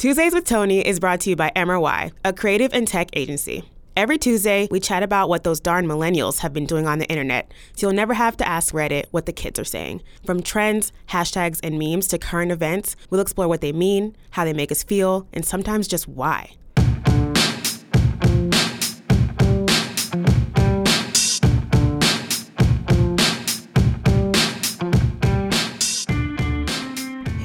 Tuesdays with Tony is brought to you by MRY, a creative and tech agency. Every Tuesday, we chat about what those darn millennials have been doing on the internet, so you'll never have to ask Reddit what the kids are saying. From trends, hashtags, and memes to current events, we'll explore what they mean, how they make us feel, and sometimes just why.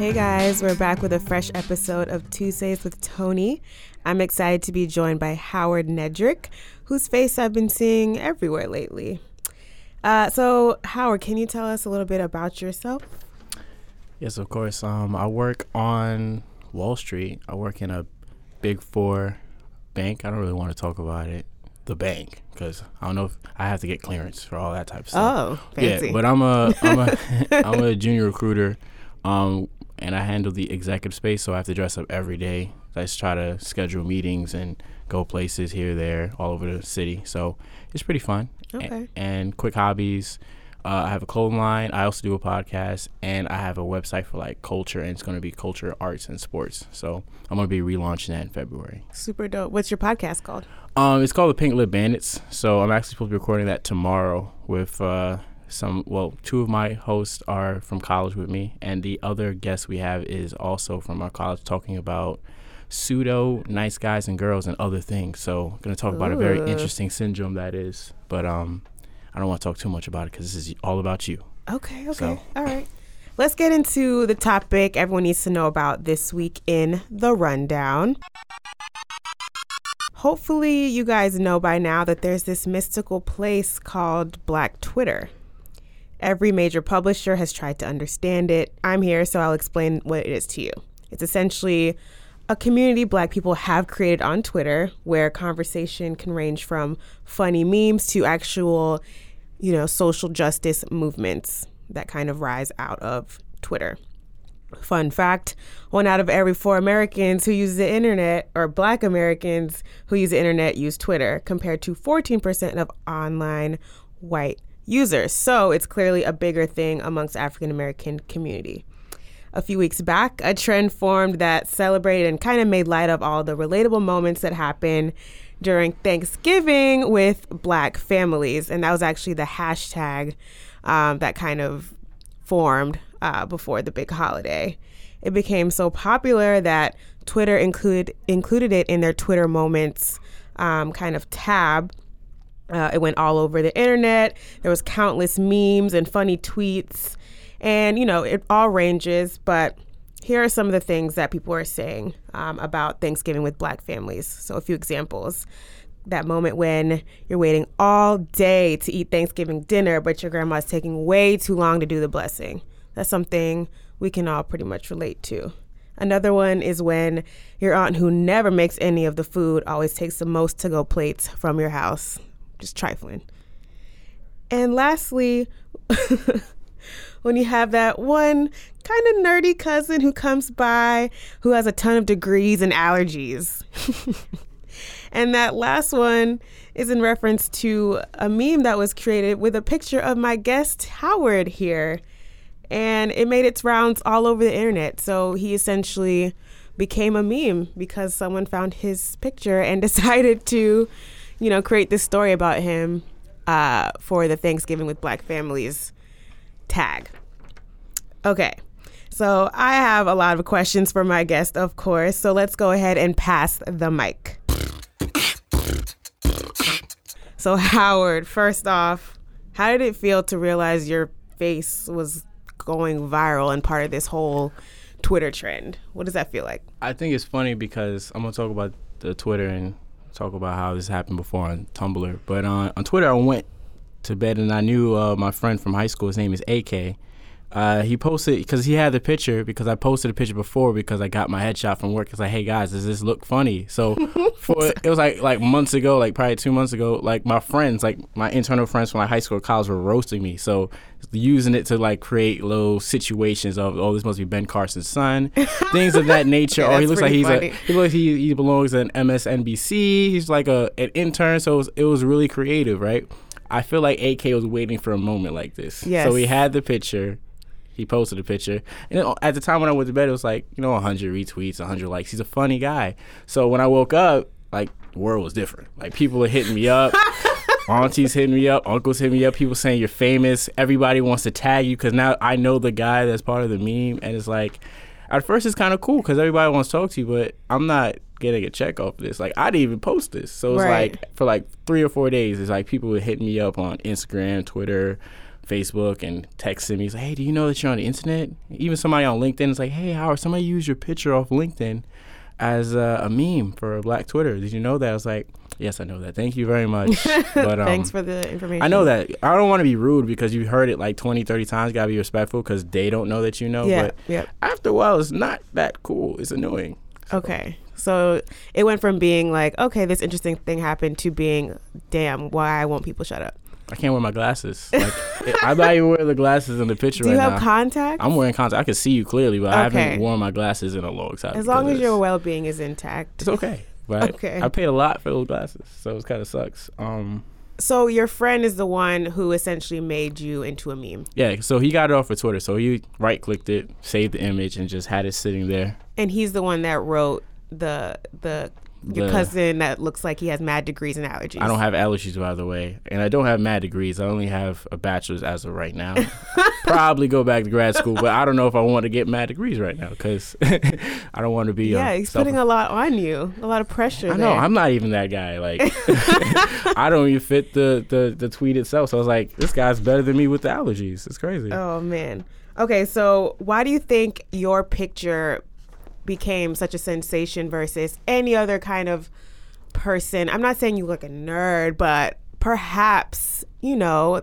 Hey guys, we're back with a fresh episode of Tuesdays with Tony. I'm excited to be joined by Howard Nedrick, whose face I've been seeing everywhere lately. Uh, so, Howard, can you tell us a little bit about yourself? Yes, of course. Um, I work on Wall Street. I work in a big four bank. I don't really want to talk about it, the bank, because I don't know if I have to get clearance for all that type of stuff. Oh, fancy. Yeah, but I'm a I'm a I'm a junior recruiter, um, and I handle the executive space, so I have to dress up every day. I just try to schedule meetings and go places here, there, all over the city. So it's pretty fun. Okay. A- and quick hobbies. Uh, I have a clothing line. I also do a podcast, and I have a website for like culture, and it's going to be culture, arts, and sports. So I'm going to be relaunching that in February. Super dope. What's your podcast called? Um, it's called the Pink Lip Bandits. So I'm actually supposed to be recording that tomorrow with uh, some. Well, two of my hosts are from college with me, and the other guest we have is also from our college, talking about pseudo nice guys and girls and other things. So I'm gonna talk about a very interesting syndrome that is. But um, I don't want to talk too much about it because this is all about you. Okay, okay. So- All right. Let's get into the topic everyone needs to know about this week in the rundown. Hopefully, you guys know by now that there's this mystical place called Black Twitter. Every major publisher has tried to understand it. I'm here, so I'll explain what it is to you. It's essentially a community black people have created on Twitter where conversation can range from funny memes to actual, you know, social justice movements that kind of rise out of Twitter. Fun fact one out of every four Americans who use the internet, or black Americans who use the internet, use Twitter, compared to 14% of online white users. So it's clearly a bigger thing amongst African American community. A few weeks back, a trend formed that celebrated and kind of made light of all the relatable moments that happen during Thanksgiving with black families. And that was actually the hashtag um, that kind of formed uh, before the big holiday. It became so popular that Twitter included included it in their Twitter Moments um, kind of tab. Uh, it went all over the internet. There was countless memes and funny tweets, and you know it all ranges. But here are some of the things that people are saying um, about Thanksgiving with Black families. So a few examples that moment when you're waiting all day to eat Thanksgiving dinner, but your grandma's taking way too long to do the blessing. That's something we can all pretty much relate to. Another one is when your aunt, who never makes any of the food, always takes the most to go plates from your house. Just trifling. And lastly, when you have that one kind of nerdy cousin who comes by who has a ton of degrees and allergies. And that last one is in reference to a meme that was created with a picture of my guest Howard here. And it made its rounds all over the internet. So he essentially became a meme because someone found his picture and decided to, you know, create this story about him uh, for the Thanksgiving with Black Families tag. Okay. So I have a lot of questions for my guest, of course. So let's go ahead and pass the mic. So, Howard, first off, how did it feel to realize your face was going viral and part of this whole Twitter trend? What does that feel like? I think it's funny because I'm gonna talk about the Twitter and talk about how this happened before on Tumblr. But on on Twitter, I went to bed and I knew uh, my friend from high school. His name is AK. Uh, he posted because he had the picture because I posted a picture before because I got my headshot from work. It's like, hey guys, does this look funny? So for it was like like months ago, like probably two months ago. Like my friends, like my internal friends from my high school college, were roasting me. So using it to like create little situations of oh this must be Ben Carson's son, things of that nature. Yeah, or he looks like he's funny. a he looks he he belongs at MSNBC. He's like a an intern. So it was, it was really creative, right? I feel like AK was waiting for a moment like this. Yes. So he had the picture. He posted a picture, and at the time when I went to bed, it was like you know 100 retweets, 100 likes. He's a funny guy. So when I woke up, like the world was different. Like people are hitting me up. Aunties hitting me up, uncles hitting me up, people saying you're famous. Everybody wants to tag you because now I know the guy that's part of the meme, and it's like, at first it's kind of cool because everybody wants to talk to you, but I'm not getting a check off this. Like I didn't even post this, so it's Right. like for like three or four days, it's like people were hitting me up on Instagram, Twitter, Facebook, and texting me. It's like, hey, do you know that you're on the internet? Even somebody on LinkedIn is like, hey, Howard, somebody used your picture off LinkedIn as a, a meme for Black Twitter. Did you know that? I was like, yes, I know that. Thank you very much. But um, Thanks for the information. I know that. I don't want to be rude because you heard it like 20, 30 times. Got to be respectful because they don't know that you know. Yeah. But Yeah. after a while, it's not that cool. It's annoying. Okay. So it went from being like, okay, this interesting thing happened to being, damn, why won't people shut up? I can't wear my glasses. Like, I'm not even wearing the glasses in the picture Do right now. you have contacts? I'm wearing contacts. I can see you clearly, but I haven't worn my glasses in a long time. as long as your well being is intact. it's okay. But Okay. I paid a lot for those glasses, so it kind of sucks. Um, So your friend is the one who essentially made you into a meme, yeah. So he got it off of Twitter. So he right clicked it, saved the image, and just had it sitting there. and he's the one that wrote the the your The- cousin that looks like he has mad degrees and allergies. I don't have allergies, by the way, and I don't have mad degrees. I only have a bachelor's as of right now. Probably go back to grad school, but I don't know if I want to get mad degrees right now because I don't want to be. Yeah, uh, he's self- putting a lot on you, a lot of pressure. I know there. I'm not even that guy. Like I don't even fit the, the the tweet itself. So I was like, this guy's better than me with the allergies. It's crazy. Oh man. Okay, so why do you think your picture became such a sensation versus any other kind of person? I'm not saying you look a nerd, but perhaps, you know,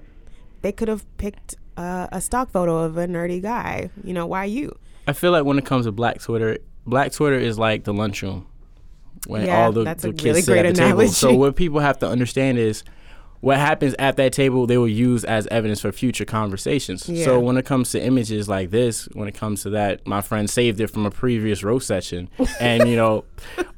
they could have picked uh, a stock photo of a nerdy guy. You know, why you? I feel like when it comes to Black Twitter, Black Twitter is like the lunchroom when Yeah, all the, that's the a kids really sit great at the table. So what people have to understand is what happens at that table they will use as evidence for future conversations. Yeah. So when it comes to images like this, when it comes to that, my friend saved it from a previous roast session, and you know,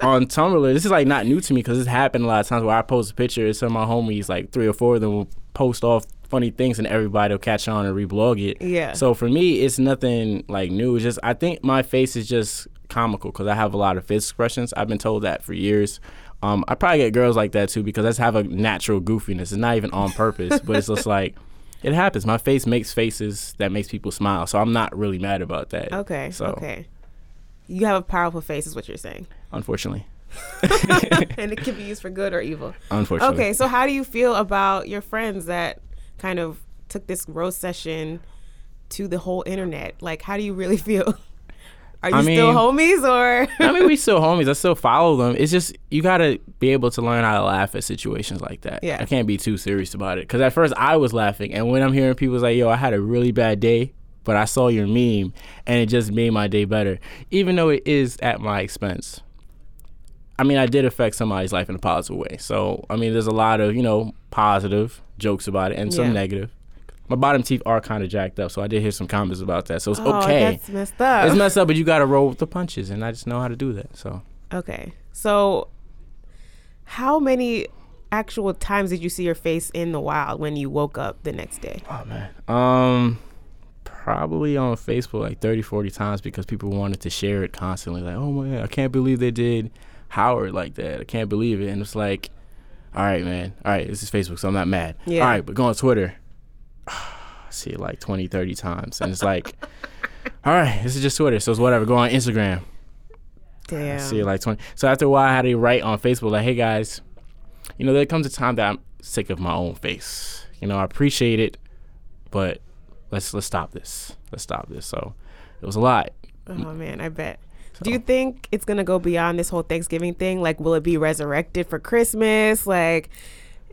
on Tumblr, this is like not new to me because it's happened a lot of times where I post a picture, and some of my homies, like three or four of them, will post off funny things, and everybody will catch on and reblog it. Yeah. So for me, it's nothing like new. It's just I think my face is just comical because I have a lot of face expressions. I've been told that for years. Um, I probably get girls like that too because I just have a natural goofiness. It's not even on purpose, but it's just like it happens. My face makes faces that makes people smile, so I'm not really mad about that. Okay. So Okay. You have a powerful face, is what you're saying, unfortunately, and it can be used for good or evil. unfortunately, Okay, so how do you feel about your friends that kind of took this roast session to the whole internet? Like, how do you really feel? Are you I still mean- homies or? I mean, we still homies. I still follow them. It's just you gotta be able to learn how to laugh at situations like that. Yeah. I can't be too serious about it because at first I was laughing, and when I'm hearing people like, "Yo, I had a really bad day," but I saw your meme, and it just made my day better, even though it is at my expense. I mean, I did affect somebody's life in a positive way. So, I mean, there's a lot of you know positive jokes about it and some Yeah. negative. My bottom teeth are kind of jacked up, so I did hear some comments about that. So it's oh, okay. that's messed up. It's messed up, but you got to roll with the punches, and I just know how to do that. So. okay, so how many actual times did you see your face in the wild when you woke up the next day? Oh man. Um probably on Facebook like 30 40 times because people wanted to share it constantly like, "Oh man, I can't believe they did Howard like that. I can't believe it." And it's like, "All right, man. All right, this is Facebook, so I'm not mad." Yeah. All right, but go on Twitter. I see it like 20 30 times and it's like, "All right, this is just Twitter, so it's whatever. Go on Instagram." I Damn. see it like 20. So after a while, I had to write on Facebook, like, hey guys, you know, there comes a time that I'm sick of my own face. You know, I appreciate it, but let's let's stop this. Let's stop this. So it was a lot. Oh mm. man, I bet. Do you think it's gonna go beyond this whole Thanksgiving thing? Like, will it be resurrected for Christmas? Like,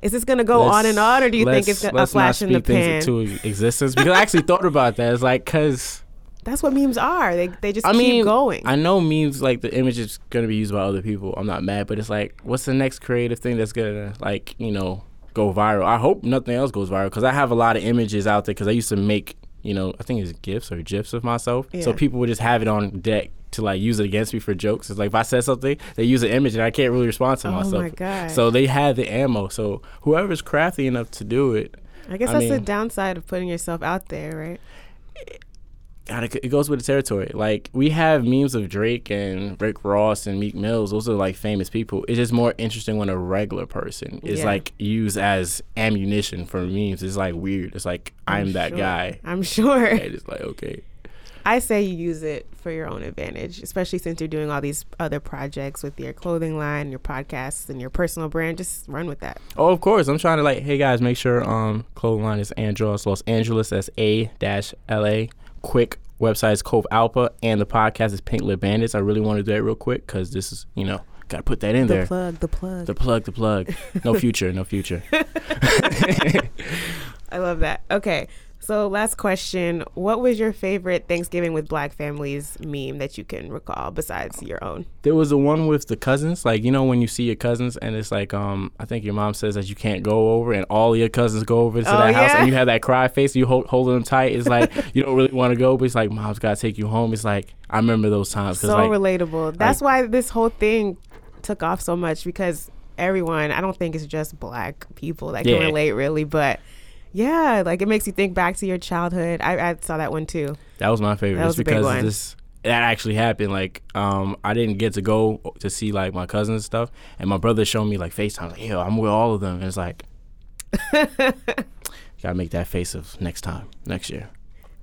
is this gonna go on and on, or do you think it's let's- a let's flash in the pan? into existence? Because I actually thought about that. It's like, cause That's what memes are. They they just I keep mean, going. I know memes like the image is gonna be used by other people. I'm not mad, but it's like, what's the next creative thing that's gonna like you know go viral? I hope nothing else goes viral because I have a lot of images out there because I used to make you know I think it's gifs or gifs of myself, so people would just have it on deck to like use it against me for jokes. It's like if I said something, they use an image and I can't really respond to Oh myself. my God. So they have the ammo. So whoever's crafty enough to do it, I guess I that's the downside of putting yourself out there, right? God, it, it goes with the territory. Like we have memes of Drake and Rick Ross and Meek Mills. Those are like famous people. It's just more interesting when a regular person is Yeah. like used as ammunition for memes. It's like weird. It's like I'm, that sure. guy. I'm sure. And it's like okay. I say you use it for your own advantage, especially since you're doing all these other projects with your clothing line, your podcasts, and your personal brand. Just run with that. Oh, of course. I'm trying to like, hey guys, make sure um clothing line is Andros Los Angeles. That's A dash L A. Quick website is Cove Alpha, and the podcast is Pink Lip Bandits. I really want to do that real quick because this is you know gotta put that in The there. plug, the plug. The plug, the plug. No future, no future. I love that. Okay. So, last question. What was your favorite Thanksgiving with Black families meme that you can recall besides your own? There was the one with the cousins, like you know when you see your cousins and it's like um I think your mom says that you can't go over and all your cousins go over to Oh, that house and you have that cry face, you hold holding them tight. It's like you don't really want to go, but it's like mom's gotta take you home. It's like I remember those times So like relatable. That's why this whole thing took off so much because everyone, I don't think it's just black people that can relate really, but yeah, like it makes you think back to your childhood. I, I saw that one too. That was my favorite. That was a big one. this that actually happened. Like, um, I didn't get to go to see like my cousins and stuff, and my brother showed me like FaceTime. Like, yo, I'm with all of them, and it's like, gotta make that face of next time, next year.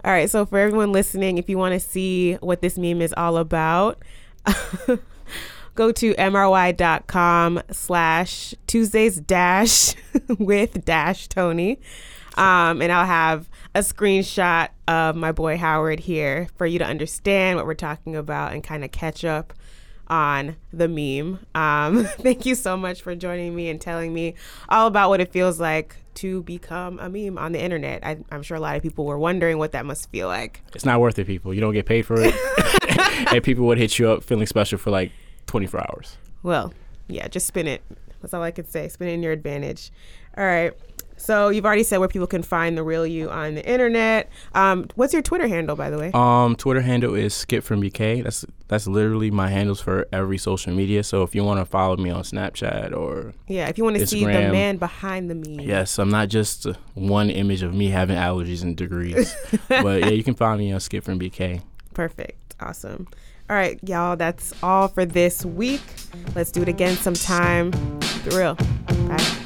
All right, so for everyone listening, if you want to see what this meme is all about, go to mry.com slash Tuesdays dash with dash Tony. Um, and I'll have a screenshot of my boy Howard here for you to understand what we're talking about and kind of catch up on the meme. Um, thank you so much for joining me and telling me all about what it feels like to become a meme on the internet. I, I'm sure a lot of people were wondering what that must feel like. It's not worth it, people. You don't get paid for it, and people would hit you up feeling special for like 24 hours. Well, yeah, just spin it. That's all I can say. Spin it in your advantage. All right. So you've already said where people can find the real you on the internet. Um, what's your Twitter handle, by the way? Um, Twitter handle is Skip from BK. That's that's literally my handles for every social media. So if you want to follow me on Snapchat or yeah, if you want to see the man behind the meme. Yes, I'm not just one image of me having allergies and degrees. but yeah, you can find me on Skip from BK. Perfect. Awesome. All right, y'all. That's all for this week. Let's do it again sometime. It real. Bye.